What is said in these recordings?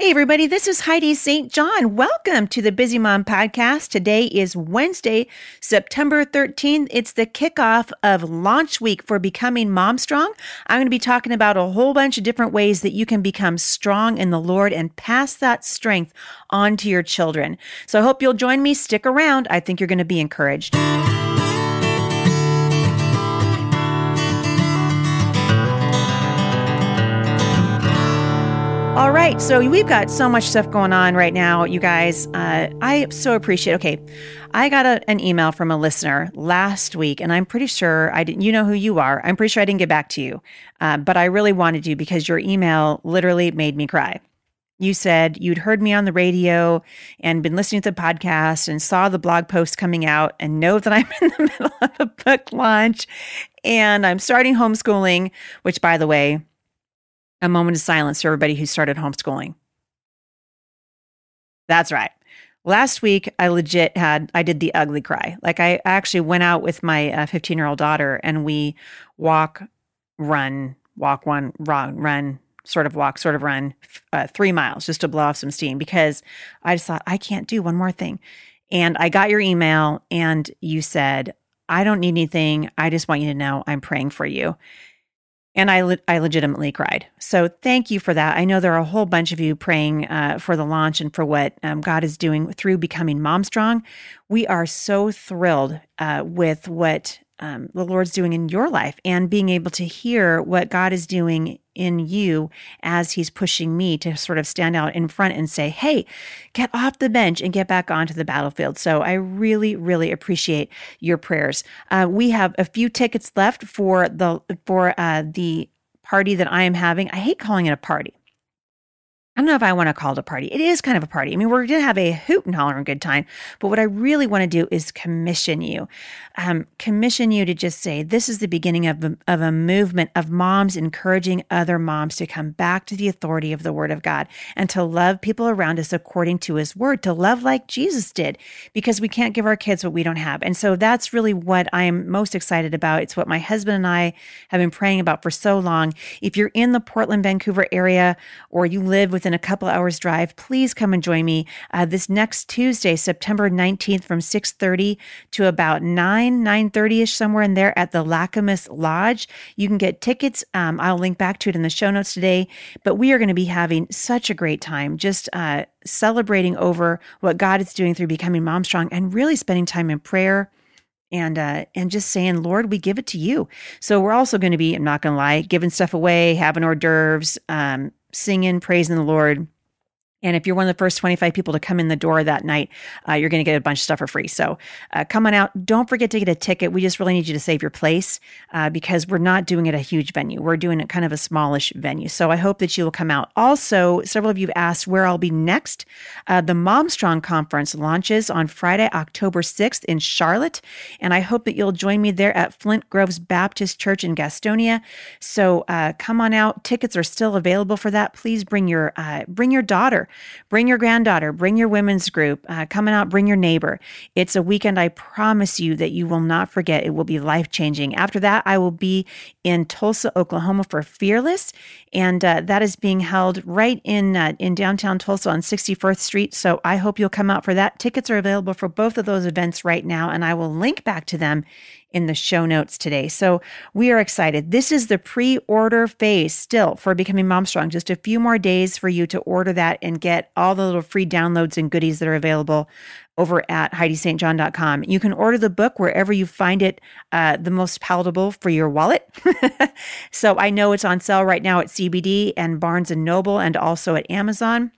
Hey, everybody, this is Heidi St. John. Welcome to the Busy Mom Podcast. Today is Wednesday, September 13th. It's the kickoff of launch week for Becoming Mom Strong. I'm going to be talking about a whole bunch of different ways that you can become strong in the Lord and pass that strength on to your children. So I hope you'll join me. Stick around. I think you're going to be encouraged. All right, so we've got so much stuff going on right now, you guys. Uh, I so appreciate. Okay, I got a, an email from a listener last week, and I'm pretty sure I didn't. You know who you are. I'm pretty sure I didn't get back to you, uh, but I really wanted to because your email literally made me cry. You said you'd heard me on the radio and been listening to the podcast and saw the blog post coming out and know that I'm in the middle of a book launch and I'm starting homeschooling, which, by the way, a moment of silence for everybody who started homeschooling. That's right. Last week, I legit had, I did the ugly cry. Like, I actually went out with my 15 uh, year old daughter and we walk, run, walk, one, run, run, sort of walk, sort of run uh, three miles just to blow off some steam because I just thought, I can't do one more thing. And I got your email and you said, I don't need anything. I just want you to know I'm praying for you. And I, le- I legitimately cried. So thank you for that. I know there are a whole bunch of you praying uh, for the launch and for what um, God is doing through becoming Mom Strong. We are so thrilled uh, with what um, the Lord's doing in your life and being able to hear what God is doing in you as He's pushing me to sort of stand out in front and say, hey, get off the bench and get back onto the battlefield. So I really, really appreciate your prayers. Uh, we have a few tickets left for the for uh, the party that I am having. I hate calling it a party I don't know if I want to call it a party. It is kind of a party. I mean, we're going to have a hoot and holler and good time. But what I really want to do is commission you, um, commission you to just say, this is the beginning of a, of a movement of moms encouraging other moms to come back to the authority of the Word of God and to love people around us according to His Word, to love like Jesus did, because we can't give our kids what we don't have. And so that's really what I'm most excited about. It's what my husband and I have been praying about for so long. If you're in the Portland, Vancouver area, or you live within a couple hours drive, please come and join me uh, this next Tuesday, September 19th from 6.30 to about 9, 9.30ish, somewhere in there at the Lacamas Lodge. You can get tickets. Um, I'll link back to it in the show notes today. But we are going to be having such a great time just uh, celebrating over what God is doing through becoming Mom Strong and really spending time in prayer and uh, and just saying, Lord, we give it to you. So we're also going to be, I'm not going to lie, giving stuff away, having hors d'oeuvres, um, singing, praising the Lord. And if you're one of the first 25 people to come in the door that night, uh, you're going to get a bunch of stuff for free. So uh, come on out. Don't forget to get a ticket. We just really need you to save your place uh, because we're not doing it a huge venue. We're doing it kind of a smallish venue. So I hope that you will come out. Also, several of you have asked where I'll be next. Uh, the Mom Strong Conference launches on Friday, October 6th in Charlotte. And I hope that you'll join me there at Flint Groves Baptist Church in Gastonia. So uh, come on out. Tickets are still available for that. Please bring your uh, bring your daughter. Bring your granddaughter, bring your women's group, uh, coming out, bring your neighbor. It's a weekend I promise you that you will not forget. It will be life changing. After that, I will be in Tulsa, Oklahoma for Fearless, and uh, that is being held right in uh, in downtown Tulsa on 61st Street. So I hope you'll come out for that. Tickets are available for both of those events right now, and I will link back to them in the show notes today. So we are excited. This is the pre order phase still for Becoming Mom Strong. Just a few more days for you to order that and get all the little free downloads and goodies that are available over at HeidiSt.John.com. You can order the book wherever you find it uh, the most palatable for your wallet. so I know it's on sale right now at CBD and Barnes and Noble and also at Amazon.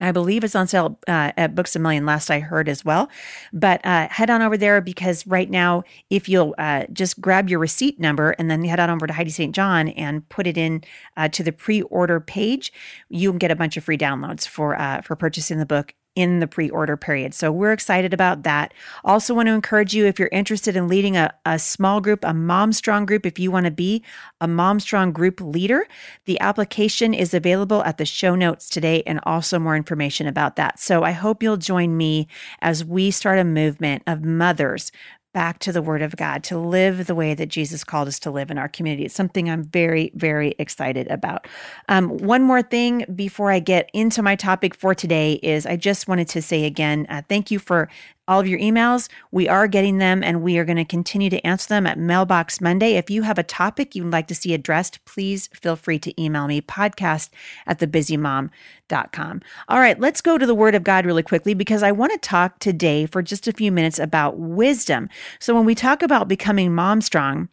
I believe it's on sale uh, at Books a Million, last I heard as well. But uh, head on over there because right now, if you'll uh, just grab your receipt number and then head on over to Heidi St. John and put it in uh, to the pre-order page, you can get a bunch of free downloads for uh, for purchasing the book in the pre-order period. So we're excited about that. Also want to encourage you if you're interested in leading a, a small group, a mom strong group, if you want to be a mom strong group leader, the application is available at the show notes today and also more information about that. So I hope you'll join me as we start a movement of mothers back to the Word of God, to live the way that Jesus called us to live in our community. It's something I'm very, very excited about. Um, one more thing before I get into my topic for today is I just wanted to say again, uh, thank you for all of your emails. We are getting them and we are going to continue to answer them at Mailbox Monday. If you have a topic you'd like to see addressed, please feel free to email me podcast at thebusymom.com. All right, let's go to the Word of God really quickly because I want to talk today for just a few minutes about wisdom. So when we talk about becoming mom strong,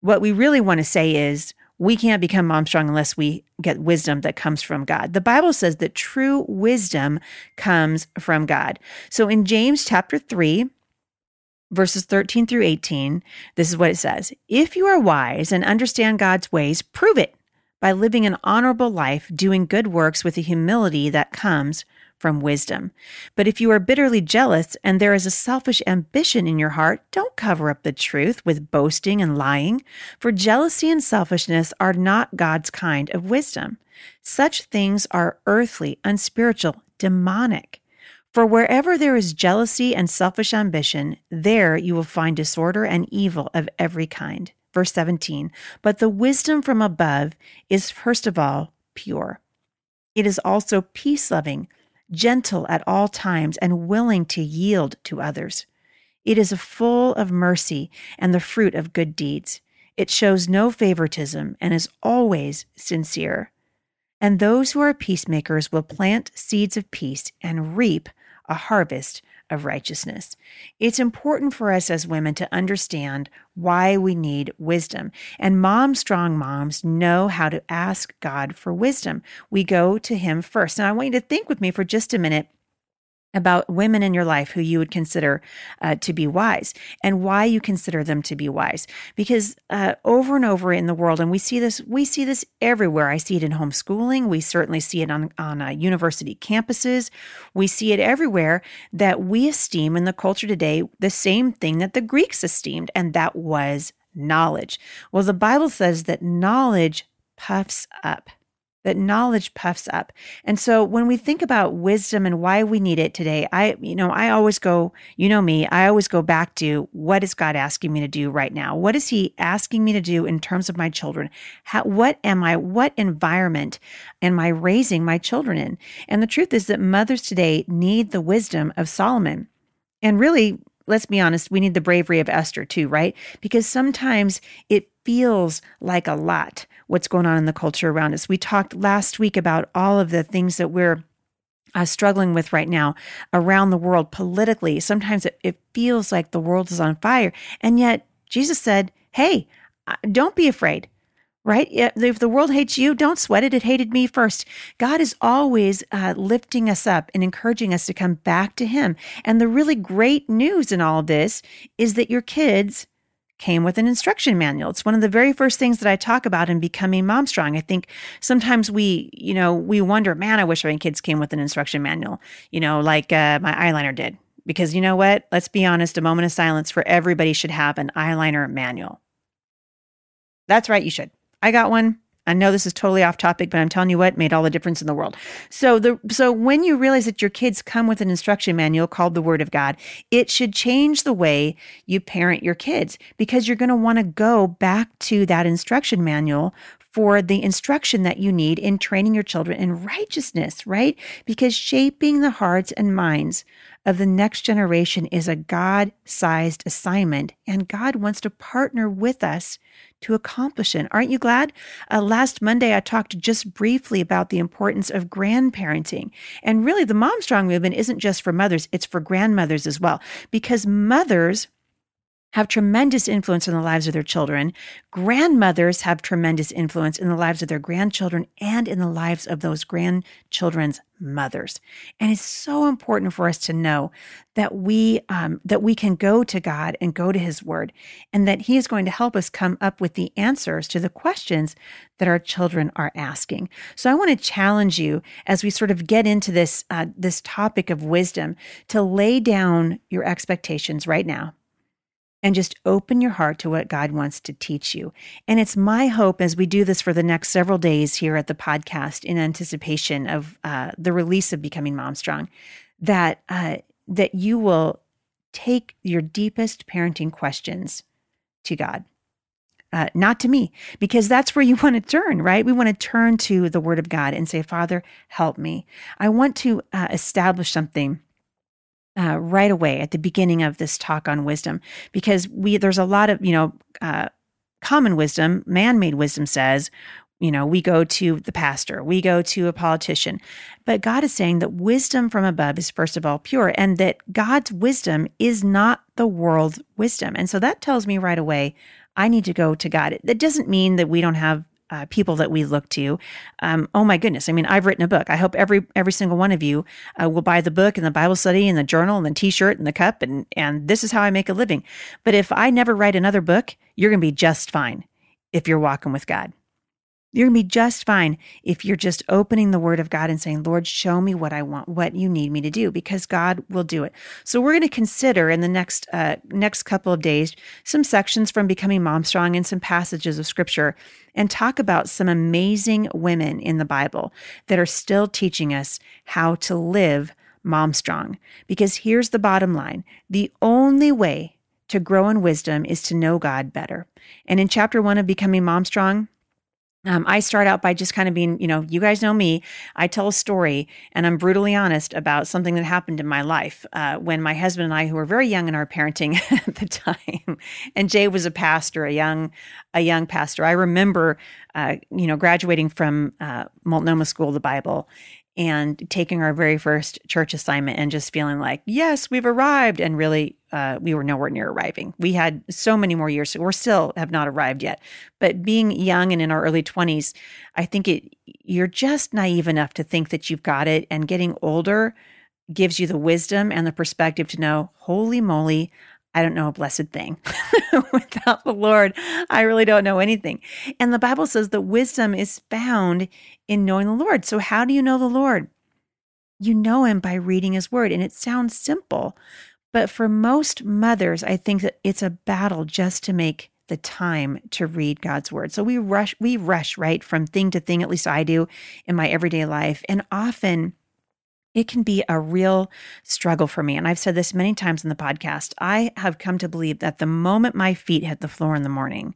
what we really want to say is, we can't become mom strong unless we get wisdom that comes from God. The Bible says that true wisdom comes from God. So in James chapter 3, verses 13 through 18, this is what it says If you are wise and understand God's ways, prove it by living an honorable life, doing good works with the humility that comes from wisdom. But if you are bitterly jealous and there is a selfish ambition in your heart, don't cover up the truth with boasting and lying, for jealousy and selfishness are not God's kind of wisdom. Such things are earthly, unspiritual, demonic. For wherever there is jealousy and selfish ambition, there you will find disorder and evil of every kind. Verse 17, but the wisdom from above is first of all pure. It is also peace loving gentle at all times, and willing to yield to others. It is full of mercy and the fruit of good deeds. It shows no favoritism and is always sincere. And those who are peacemakers will plant seeds of peace and reap a harvest of righteousness. It's important for us as women to understand why we need wisdom. And mom, strong moms know how to ask God for wisdom. We go to Him first. And I want you to think with me for just a minute about women in your life who you would consider uh, to be wise and why you consider them to be wise. Because uh, over and over in the world and we see this we see this everywhere. I see it in homeschooling. We certainly see it on, on uh, university campuses. We see it everywhere that we esteem in the culture today the same thing that the greeks esteemed and that was knowledge. Well the bible says that knowledge puffs up that knowledge puffs up. And so when we think about wisdom and why we need it today, I, you know, I always go, you know me, I always go back to what is God asking me to do right now? What is He asking me to do in terms of my children? How, what am I, what environment am I raising my children in? And the truth is that mothers today need the wisdom of Solomon. And really, let's be honest, we need the bravery of Esther too, right? Because sometimes it feels like a lot what's going on in the culture around us. We talked last week about all of the things that we're uh, struggling with right now around the world politically. Sometimes it, it feels like the world is on fire. And yet Jesus said, Hey, uh, don't be afraid right? If the world hates you, don't sweat it. It hated me first. God is always uh, lifting us up and encouraging us to come back to Him. And the really great news in all this is that your kids came with an instruction manual. It's one of the very first things that I talk about in becoming mom strong. I think sometimes we, you know, we wonder, man, I wish my kids came with an instruction manual, you know, like uh, my eyeliner did. Because you know what? Let's be honest, a moment of silence for everybody should have an eyeliner manual. That's right, you should. I got one. I know this is totally off topic, but I'm telling you what made all the difference in the world. So the so when you realize that your kids come with an instruction manual called the Word of God, it should change the way you parent your kids because you're going to want to go back to that instruction manual for the instruction that you need in training your children in righteousness, right? Because shaping the hearts and minds of the next generation is a God sized assignment, and God wants to partner with us to accomplish it. Aren't you glad? Uh, last Monday, I talked just briefly about the importance of grandparenting. And really, the Mom Strong movement isn't just for mothers, it's for grandmothers as well, because mothers have tremendous influence on the lives of their children. Grandmothers have tremendous influence in the lives of their grandchildren and in the lives of those grandchildren's mothers. And it's so important for us to know that we um, that we can go to God and go to His Word, and that He is going to help us come up with the answers to the questions that our children are asking. So I want to challenge you as we sort of get into this uh, this topic of wisdom to lay down your expectations right now and just open your heart to what God wants to teach you. And it's my hope as we do this for the next several days here at the podcast in anticipation of uh, the release of Becoming Mom Strong that uh, that you will take your deepest parenting questions to God. Uh, not to me, because that's where you want to turn, right? We want to turn to the Word of God and say, Father, help me. I want to uh, establish something uh, right away at the beginning of this talk on wisdom. Because we there's a lot of you know uh, common wisdom man-made wisdom says you know we go to the pastor we go to a politician. But god is saying that wisdom from above is first of all pure and that god's wisdom is not the world's wisdom. And so that tells me right away i need to go to god. That doesn't mean that we don't have uh, people that we look to. Um, oh my goodness! I mean, I've written a book. I hope every every single one of you uh, will buy the book and the Bible study and the journal and the T-shirt and the cup and and this is how I make a living. But if I never write another book, you're going to be just fine if you're walking with God. You're going to be just fine if you're just opening the word of God and saying, Lord, show me what I want, what you need me to do, because God will do it. So we're going to consider in the next, uh, next couple of days, some sections from Becoming Mom Strong and some passages of scripture and talk about some amazing women in the Bible that are still teaching us how to live mom strong. Because here's the bottom line. The only way to grow in wisdom is to know God better. And in chapter one of Becoming Mom Strong, um, I start out by just kind of being, you know, you guys know me. I tell a story and I'm brutally honest about something that happened in my life uh, when my husband and I, who were very young in our parenting at the time, and Jay was a pastor, a young, a young pastor. I remember, uh, you know, graduating from uh, Multnomah School of the Bible and taking our very first church assignment and just feeling like, yes, we've arrived. And really, uh, we were nowhere near arriving. We had so many more years. So we're still have not arrived yet. But being young and in our early 20s, I think it you're just naive enough to think that you've got it. And getting older gives you the wisdom and the perspective to know, holy moly, I don't know a blessed thing. Without the Lord, I really don't know anything. And the Bible says that wisdom is found in knowing the Lord. So, how do you know the Lord? You know him by reading his word. And it sounds simple, but for most mothers, I think that it's a battle just to make the time to read God's word. So we rush, we rush right from thing to thing, at least I do in my everyday life. And often it can be a real struggle for me. And I've said this many times in the podcast. I have come to believe that the moment my feet hit the floor in the morning,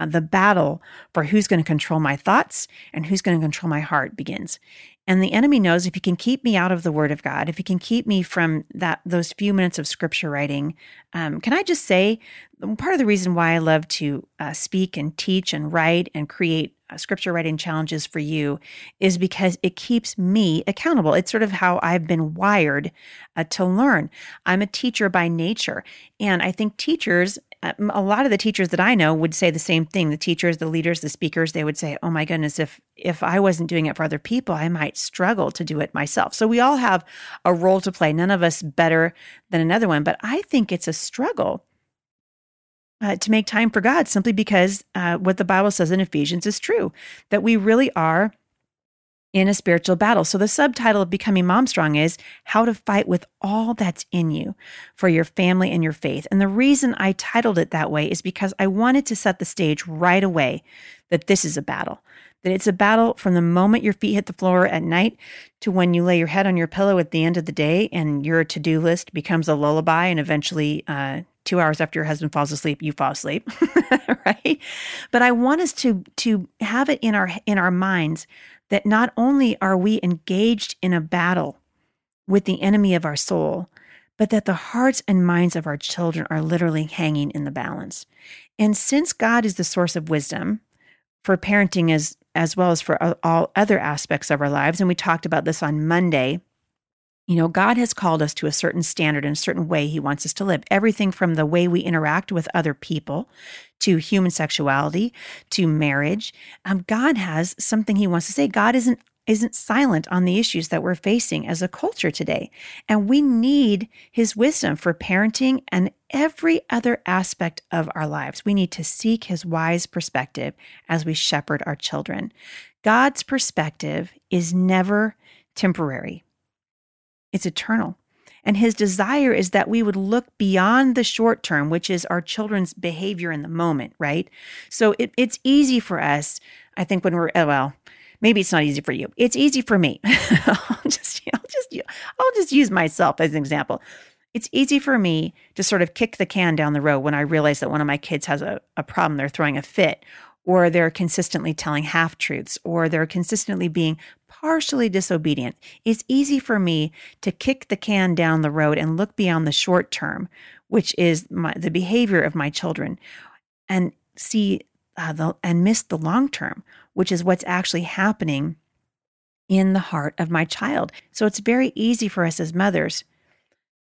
uh, the battle for who's going to control my thoughts and who's going to control my heart begins. And the enemy knows if he can keep me out of the Word of God, if he can keep me from that those few minutes of Scripture writing, um, can I just say part of the reason why I love to uh, speak and teach and write and create scripture writing challenges for you is because it keeps me accountable. It's sort of how I've been wired uh, to learn. I'm a teacher by nature, and I think teachers uh, a lot of the teachers that I know would say the same thing. The teachers, the leaders, the speakers, they would say, "Oh my goodness, if if I wasn't doing it for other people, I might struggle to do it myself." So we all have a role to play. None of us better than another one, but I think it's a struggle uh, to make time for God simply because uh, what the Bible says in Ephesians is true that we really are in a spiritual battle. So the subtitle of Becoming Mom Strong is How to Fight with All That's in You for Your Family and Your Faith. And the reason I titled it that way is because I wanted to set the stage right away that this is a battle. That it's a battle from the moment your feet hit the floor at night to when you lay your head on your pillow at the end of the day and your to do list becomes a lullaby and eventually uh, two hours after your husband falls asleep, you fall asleep, right? But I want us to to have it in our in our minds that not only are we engaged in a battle with the enemy of our soul, but that the hearts and minds of our children are literally hanging in the balance. And since God is the source of wisdom for parenting as as well as for all other aspects of our lives, and we talked about this on Monday You know, God has called us to a certain standard and a certain way He wants us to live. Everything from the way we interact with other people to human sexuality to marriage. Um, God has something He wants to say. God isn't isn't silent on the issues that we're facing as a culture today. And we need his wisdom for parenting and every other aspect of our lives. We need to seek his wise perspective as we shepherd our children. God's perspective is never temporary it's eternal. And his desire is that we would look beyond the short term, which is our children's behavior in the moment, right? So it, it's easy for us, I think, when we're, oh, well, maybe it's not easy for you. It's easy for me. I'll just, I'll just, I'll just use myself as an example. It's easy for me to sort of kick the can down the road when I realize that one of my kids has a, a problem, they're throwing a fit, or they're consistently telling half truths, or they're consistently being partially disobedient, it's easy for me to kick the can down the road and look beyond the short term, which is my, the behavior of my children, and see uh, the, and miss the long term, which is what's actually happening in the heart of my child. So it's very easy for us as mothers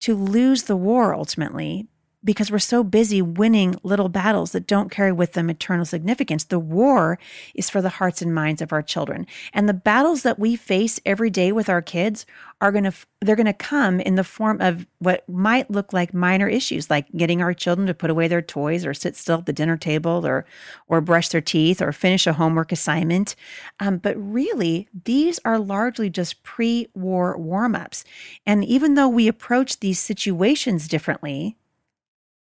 to lose the war ultimately because we're so busy winning little battles that don't carry with them eternal significance. The war is for the hearts and minds of our children. And the battles that we face every day with our kids are going to they're going to come in the form of what might look like minor issues like getting our children to put away their toys or sit still at the dinner table or or brush their teeth or finish a homework assignment. Um, but really, these are largely just pre-war warm-ups. And even though we approach these situations differently,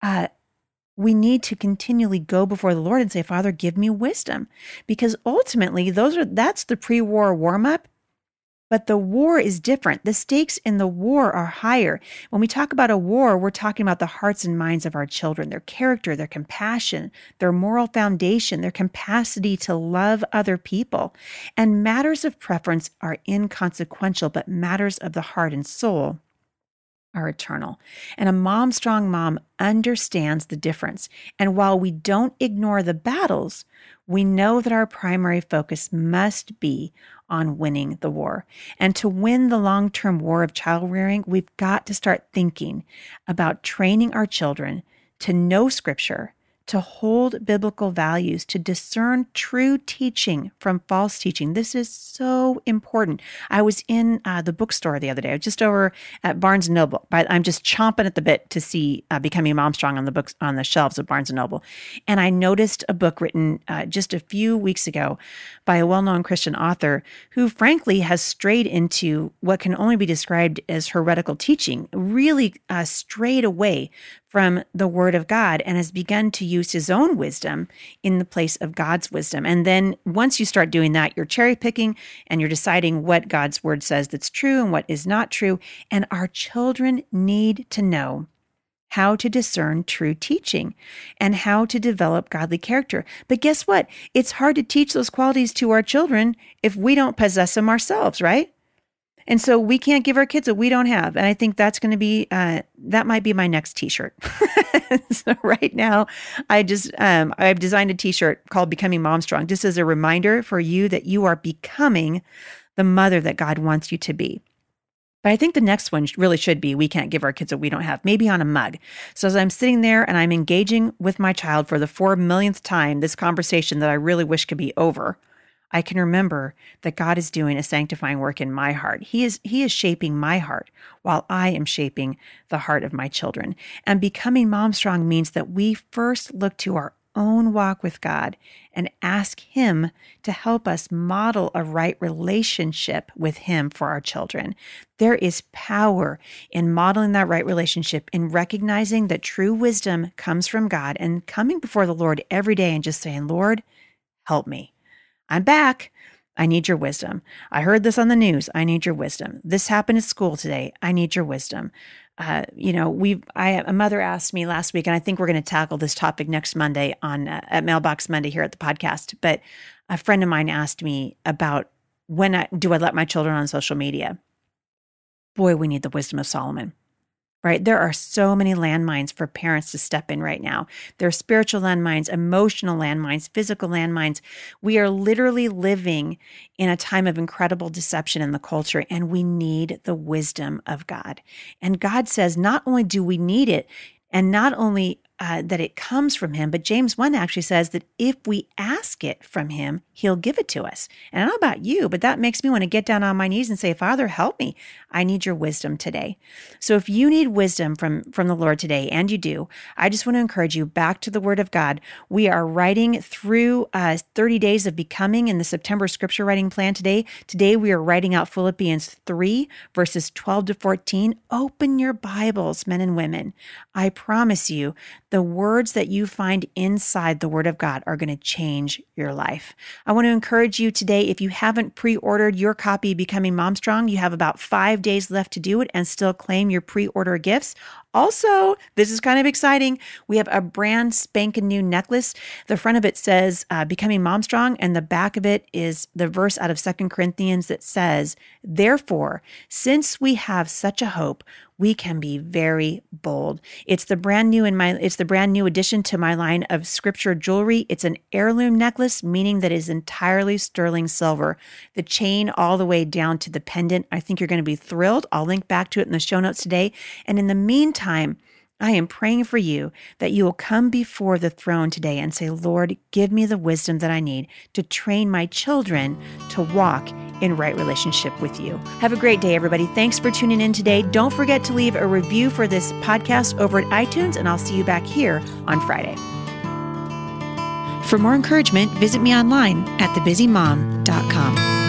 uh, we need to continually go before the Lord and say, Father, give me wisdom. Because ultimately, those are that's the pre-war warm-up. But the war is different. The stakes in the war are higher. When we talk about a war, we're talking about the hearts and minds of our children, their character, their compassion, their moral foundation, their capacity to love other people. And matters of preference are inconsequential, but matters of the heart and soul are eternal. And a mom, strong mom, understands the difference. And while we don't ignore the battles, we know that our primary focus must be on winning the war. And to win the long term war of child rearing, we've got to start thinking about training our children to know scripture to hold biblical values, to discern true teaching from false teaching. This is so important. I was in uh, the bookstore the other day, just over at Barnes Noble. But I'm just chomping at the bit to see uh, "Becoming Mom Strong" on the books on the shelves of Barnes and Noble, and I noticed a book written uh, just a few weeks ago by a well-known Christian author who, frankly, has strayed into what can only be described as heretical teaching. Really uh, strayed away from the word of God and has begun to use his own wisdom in the place of God's wisdom. And then once you start doing that, you're cherry picking and you're deciding what God's word says that's true and what is not true. And our children need to know how to discern true teaching and how to develop godly character. But guess what? It's hard to teach those qualities to our children if we don't possess them ourselves, right? And so we can't give our kids what we don't have. And I think that's going to be, uh, that might be my next t-shirt. so right now I just, um, I've designed a t-shirt called Becoming Mom Strong, just as a reminder for you that you are becoming the mother that God wants you to be. But I think the next one really should be we can't give our kids what we don't have, maybe on a mug. So as I'm sitting there and I'm engaging with my child for the four millionth time, this conversation that I really wish could be over, I can remember that God is doing a sanctifying work in my heart. He is he is shaping my heart while I am shaping the heart of my children. And becoming mom strong means that we first look to our own walk with God and ask him to help us model a right relationship with him for our children. There is power in modeling that right relationship in recognizing that true wisdom comes from God and coming before the Lord every day and just saying, "Lord, help me." I'm back. I need your wisdom. I heard this on the news. I need your wisdom. This happened at school today. I need your wisdom. Uh, you know, we I a mother asked me last week, and I think we're going to tackle this topic next Monday on uh, at Mailbox Monday here at the podcast. But a friend of mine asked me about when I do I let my children on social media. Boy, we need the wisdom of Solomon. Right? There are so many landmines for parents to step in right now. There are spiritual landmines, emotional landmines, physical landmines. We are literally living in a time of incredible deception in the culture, and we need the wisdom of God. And God says, not only do we need it, and not only uh, that it comes from him, but James 1 actually says that if we ask it from him, he'll give it to us. And I don't know about you, but that makes me want to get down on my knees and say, Father, help me. I need your wisdom today. So if you need wisdom from, from the Lord today, and you do, I just want to encourage you back to the Word of God. We are writing through uh, 30 days of becoming in the September scripture writing plan today. Today we are writing out Philippians 3, verses 12 to 14. Open your Bibles, men and women. I promise you, the words that you find inside the Word of God are going to change your life. I want to encourage you today, if you haven't pre ordered your copy Becoming Mom Strong, you have about five days left to do it and still claim your pre order gifts. Also, this is kind of exciting. We have a brand spanking new necklace. The front of it says uh, Becoming Mom Strong, and the back of it is the verse out of Second Corinthians that says, Therefore, since we have such a hope, we can be very bold. It's the brand new in my it's the brand new addition to my line of scripture jewelry. It's an heirloom necklace, meaning that it is entirely sterling silver. The chain all the way down to the pendant. I think you're going to be thrilled. I'll link back to it in the show notes today. And in the meantime, I am praying for you that you will come before the throne today and say, Lord, give me the wisdom that I need to train my children to walk in right relationship with you. Have a great day, everybody. Thanks for tuning in today. Don't forget to leave a review for this podcast over at iTunes, and I'll see you back here on Friday. For more encouragement, visit me online at thebusymom.com.